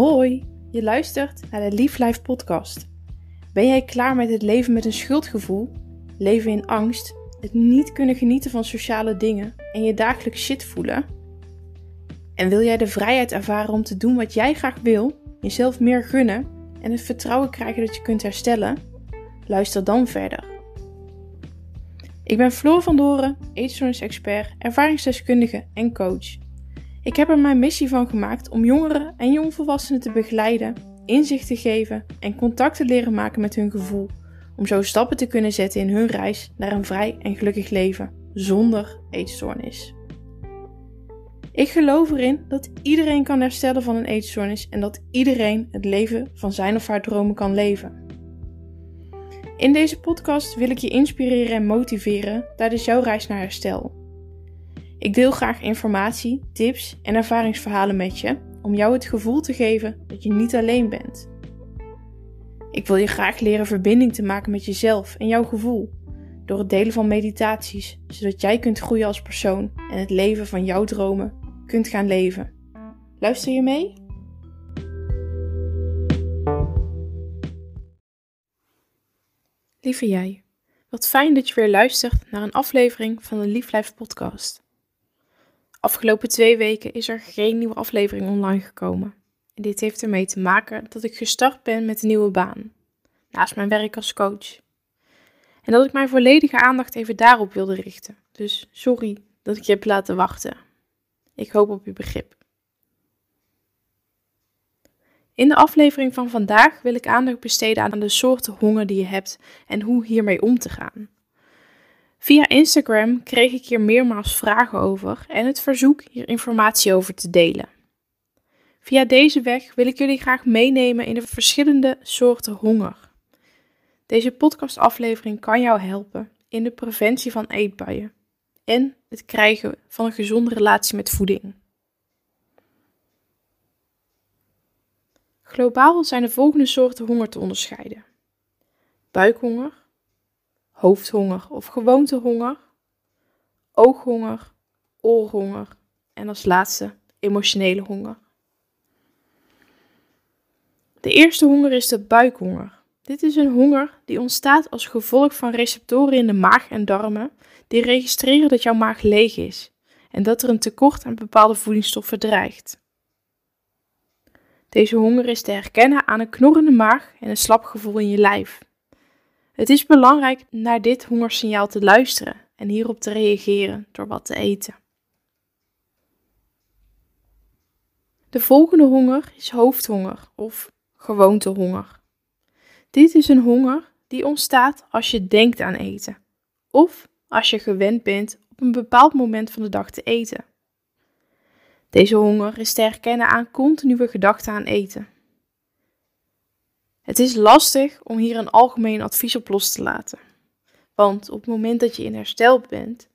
Hoi, je luistert naar de Lief Life podcast. Ben jij klaar met het leven met een schuldgevoel, leven in angst, het niet kunnen genieten van sociale dingen en je dagelijks shit voelen? En wil jij de vrijheid ervaren om te doen wat jij graag wil, jezelf meer gunnen en het vertrouwen krijgen dat je kunt herstellen? Luister dan verder. Ik ben Floor van Doren, eetstoornis-expert, ervaringsdeskundige en coach. Ik heb er mijn missie van gemaakt om jongeren en jongvolwassenen te begeleiden, inzicht te geven en contact te leren maken met hun gevoel, om zo stappen te kunnen zetten in hun reis naar een vrij en gelukkig leven zonder eetstoornis. Ik geloof erin dat iedereen kan herstellen van een eetstoornis en dat iedereen het leven van zijn of haar dromen kan leven. In deze podcast wil ik je inspireren en motiveren tijdens jouw reis naar herstel. Ik deel graag informatie, tips en ervaringsverhalen met je om jou het gevoel te geven dat je niet alleen bent. Ik wil je graag leren verbinding te maken met jezelf en jouw gevoel door het delen van meditaties, zodat jij kunt groeien als persoon en het leven van jouw dromen kunt gaan leven. Luister je mee? Lieve jij, wat fijn dat je weer luistert naar een aflevering van de Lief podcast. Afgelopen twee weken is er geen nieuwe aflevering online gekomen. En dit heeft ermee te maken dat ik gestart ben met een nieuwe baan, naast mijn werk als coach. En dat ik mijn volledige aandacht even daarop wilde richten. Dus sorry dat ik je heb laten wachten. Ik hoop op uw begrip. In de aflevering van vandaag wil ik aandacht besteden aan de soorten honger die je hebt en hoe hiermee om te gaan. Via Instagram kreeg ik hier meermaals vragen over en het verzoek hier informatie over te delen. Via deze weg wil ik jullie graag meenemen in de verschillende soorten honger. Deze podcastaflevering kan jou helpen in de preventie van eetbuien en het krijgen van een gezonde relatie met voeding. Globaal zijn de volgende soorten honger te onderscheiden: buikhonger, hoofdhonger of gewoontehonger, ooghonger, oorhonger en als laatste emotionele honger. De eerste honger is de buikhonger. Dit is een honger die ontstaat als gevolg van receptoren in de maag en darmen die registreren dat jouw maag leeg is en dat er een tekort aan bepaalde voedingsstoffen dreigt. Deze honger is te herkennen aan een knorrende maag en een slap gevoel in je lijf. Het is belangrijk naar dit hongersignaal te luisteren en hierop te reageren door wat te eten. De volgende honger is hoofdhonger of gewoontehonger. Dit is een honger die ontstaat als je denkt aan eten of als je gewend bent op een bepaald moment van de dag te eten. Deze honger is te herkennen aan continue gedachten aan eten. Het is lastig om hier een algemeen advies op los te laten. Want op het moment dat je in herstel bent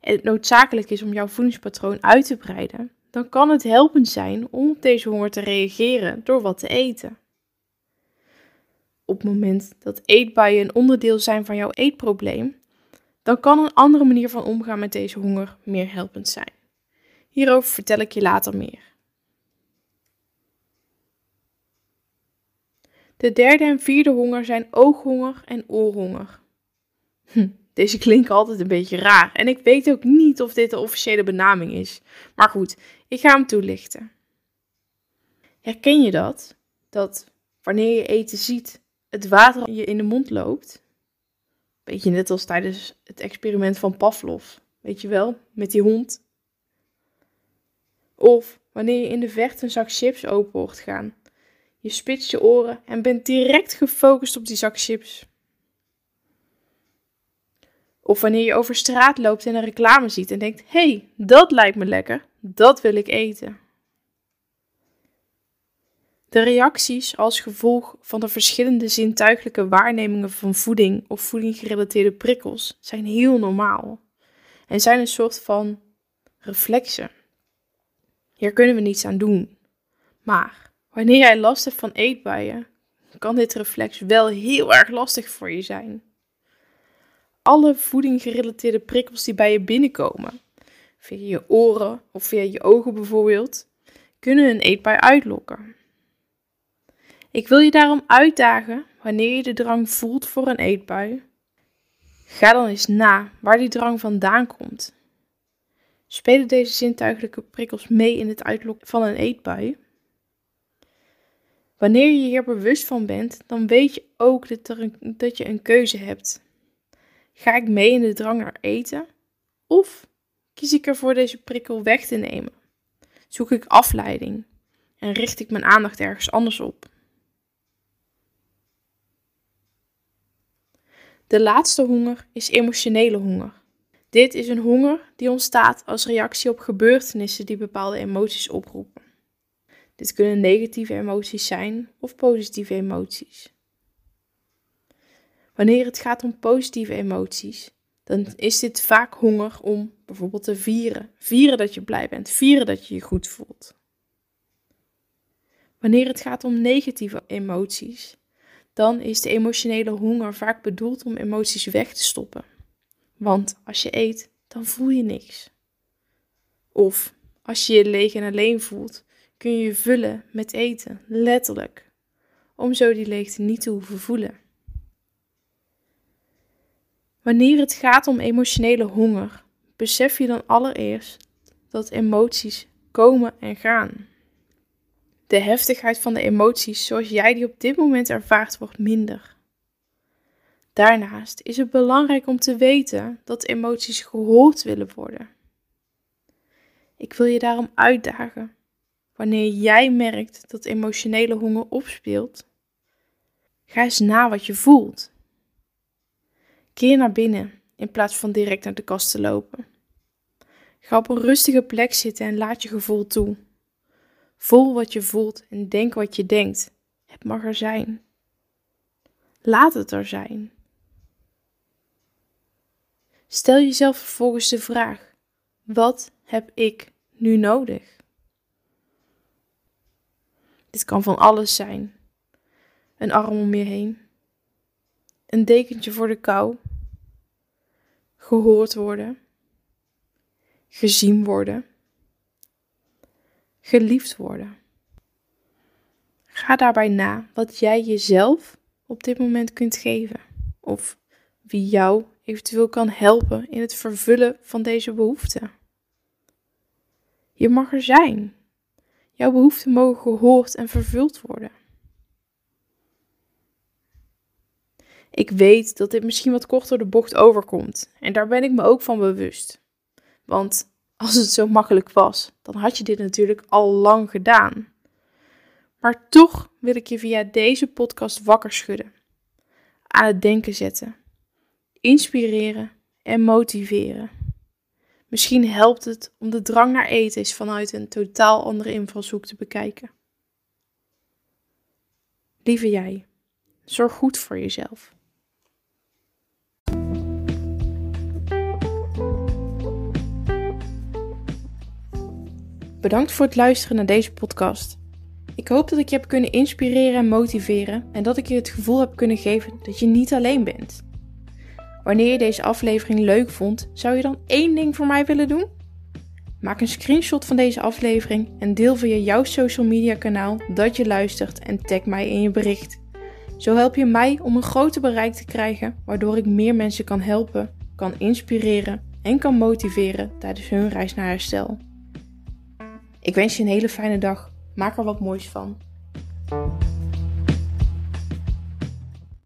en het noodzakelijk is om jouw voedingspatroon uit te breiden, dan kan het helpend zijn om op deze honger te reageren door wat te eten. Op het moment dat eetbuien een onderdeel zijn van jouw eetprobleem, dan kan een andere manier van omgaan met deze honger meer helpend zijn. Hierover vertel ik je later meer. De derde en vierde honger zijn ooghonger en oorhonger. Hm, deze klinken altijd een beetje raar en ik weet ook niet of dit de officiële benaming is. Maar goed, ik ga hem toelichten. Herken je dat? Dat wanneer je eten ziet, het water je in de mond loopt? Beetje net als tijdens het experiment van Pavlov. Weet je wel, met die hond. Of wanneer je in de vecht een zak chips open hoort gaan. Je spitst je oren en bent direct gefocust op die zak chips. Of wanneer je over straat loopt en een reclame ziet en denkt: hé, hey, dat lijkt me lekker, dat wil ik eten. De reacties als gevolg van de verschillende zintuigelijke waarnemingen van voeding of voedinggerelateerde prikkels zijn heel normaal en zijn een soort van reflexen. Hier kunnen we niets aan doen. Maar wanneer jij last hebt van eetbuien, kan dit reflex wel heel erg lastig voor je zijn. Alle voedinggerelateerde prikkels die bij je binnenkomen, via je oren of via je ogen bijvoorbeeld, kunnen een eetbui uitlokken. Ik wil je daarom uitdagen wanneer je de drang voelt voor een eetbui. Ga dan eens na waar die drang vandaan komt. Spelen deze zintuigelijke prikkels mee in het uitlokken van een eetbui? Wanneer je hier bewust van bent, dan weet je ook dat, dat je een keuze hebt. Ga ik mee in de drang naar eten? Of kies ik ervoor deze prikkel weg te nemen? Zoek ik afleiding en richt ik mijn aandacht ergens anders op? De laatste honger is emotionele honger. Dit is een honger die ontstaat als reactie op gebeurtenissen die bepaalde emoties oproepen. Dit kunnen negatieve emoties zijn of positieve emoties. Wanneer het gaat om positieve emoties, dan is dit vaak honger om bijvoorbeeld te vieren. Vieren dat je blij bent, vieren dat je je goed voelt. Wanneer het gaat om negatieve emoties, dan is de emotionele honger vaak bedoeld om emoties weg te stoppen. Want als je eet, dan voel je niks. Of als je je leeg en alleen voelt, kun je vullen met eten, letterlijk, om zo die leegte niet te hoeven voelen. Wanneer het gaat om emotionele honger, besef je dan allereerst dat emoties komen en gaan. De heftigheid van de emoties zoals jij die op dit moment ervaart wordt minder. Daarnaast is het belangrijk om te weten dat emoties gehoord willen worden. Ik wil je daarom uitdagen. Wanneer jij merkt dat emotionele honger opspeelt, ga eens na wat je voelt. Keer naar binnen in plaats van direct naar de kast te lopen. Ga op een rustige plek zitten en laat je gevoel toe. Voel wat je voelt en denk wat je denkt. Het mag er zijn. Laat het er zijn. Stel jezelf vervolgens de vraag: wat heb ik nu nodig? Dit kan van alles zijn: een arm om je heen, een dekentje voor de kou, gehoord worden, gezien worden, geliefd worden. Ga daarbij na wat jij jezelf op dit moment kunt geven of wie jou eventueel kan helpen in het vervullen van deze behoeften. Je mag er zijn. Jouw behoeften mogen gehoord en vervuld worden. Ik weet dat dit misschien wat kort door de bocht overkomt en daar ben ik me ook van bewust. Want als het zo makkelijk was, dan had je dit natuurlijk al lang gedaan. Maar toch wil ik je via deze podcast wakker schudden, aan het denken zetten inspireren en motiveren. Misschien helpt het om de drang naar eten eens vanuit een totaal andere invalshoek te bekijken. Lieve jij, zorg goed voor jezelf. Bedankt voor het luisteren naar deze podcast. Ik hoop dat ik je heb kunnen inspireren en motiveren en dat ik je het gevoel heb kunnen geven dat je niet alleen bent. Wanneer je deze aflevering leuk vond, zou je dan één ding voor mij willen doen? Maak een screenshot van deze aflevering en deel via jouw social media kanaal dat je luistert en tag mij in je bericht. Zo help je mij om een groter bereik te krijgen, waardoor ik meer mensen kan helpen, kan inspireren en kan motiveren tijdens hun reis naar herstel. Ik wens je een hele fijne dag. Maak er wat moois van.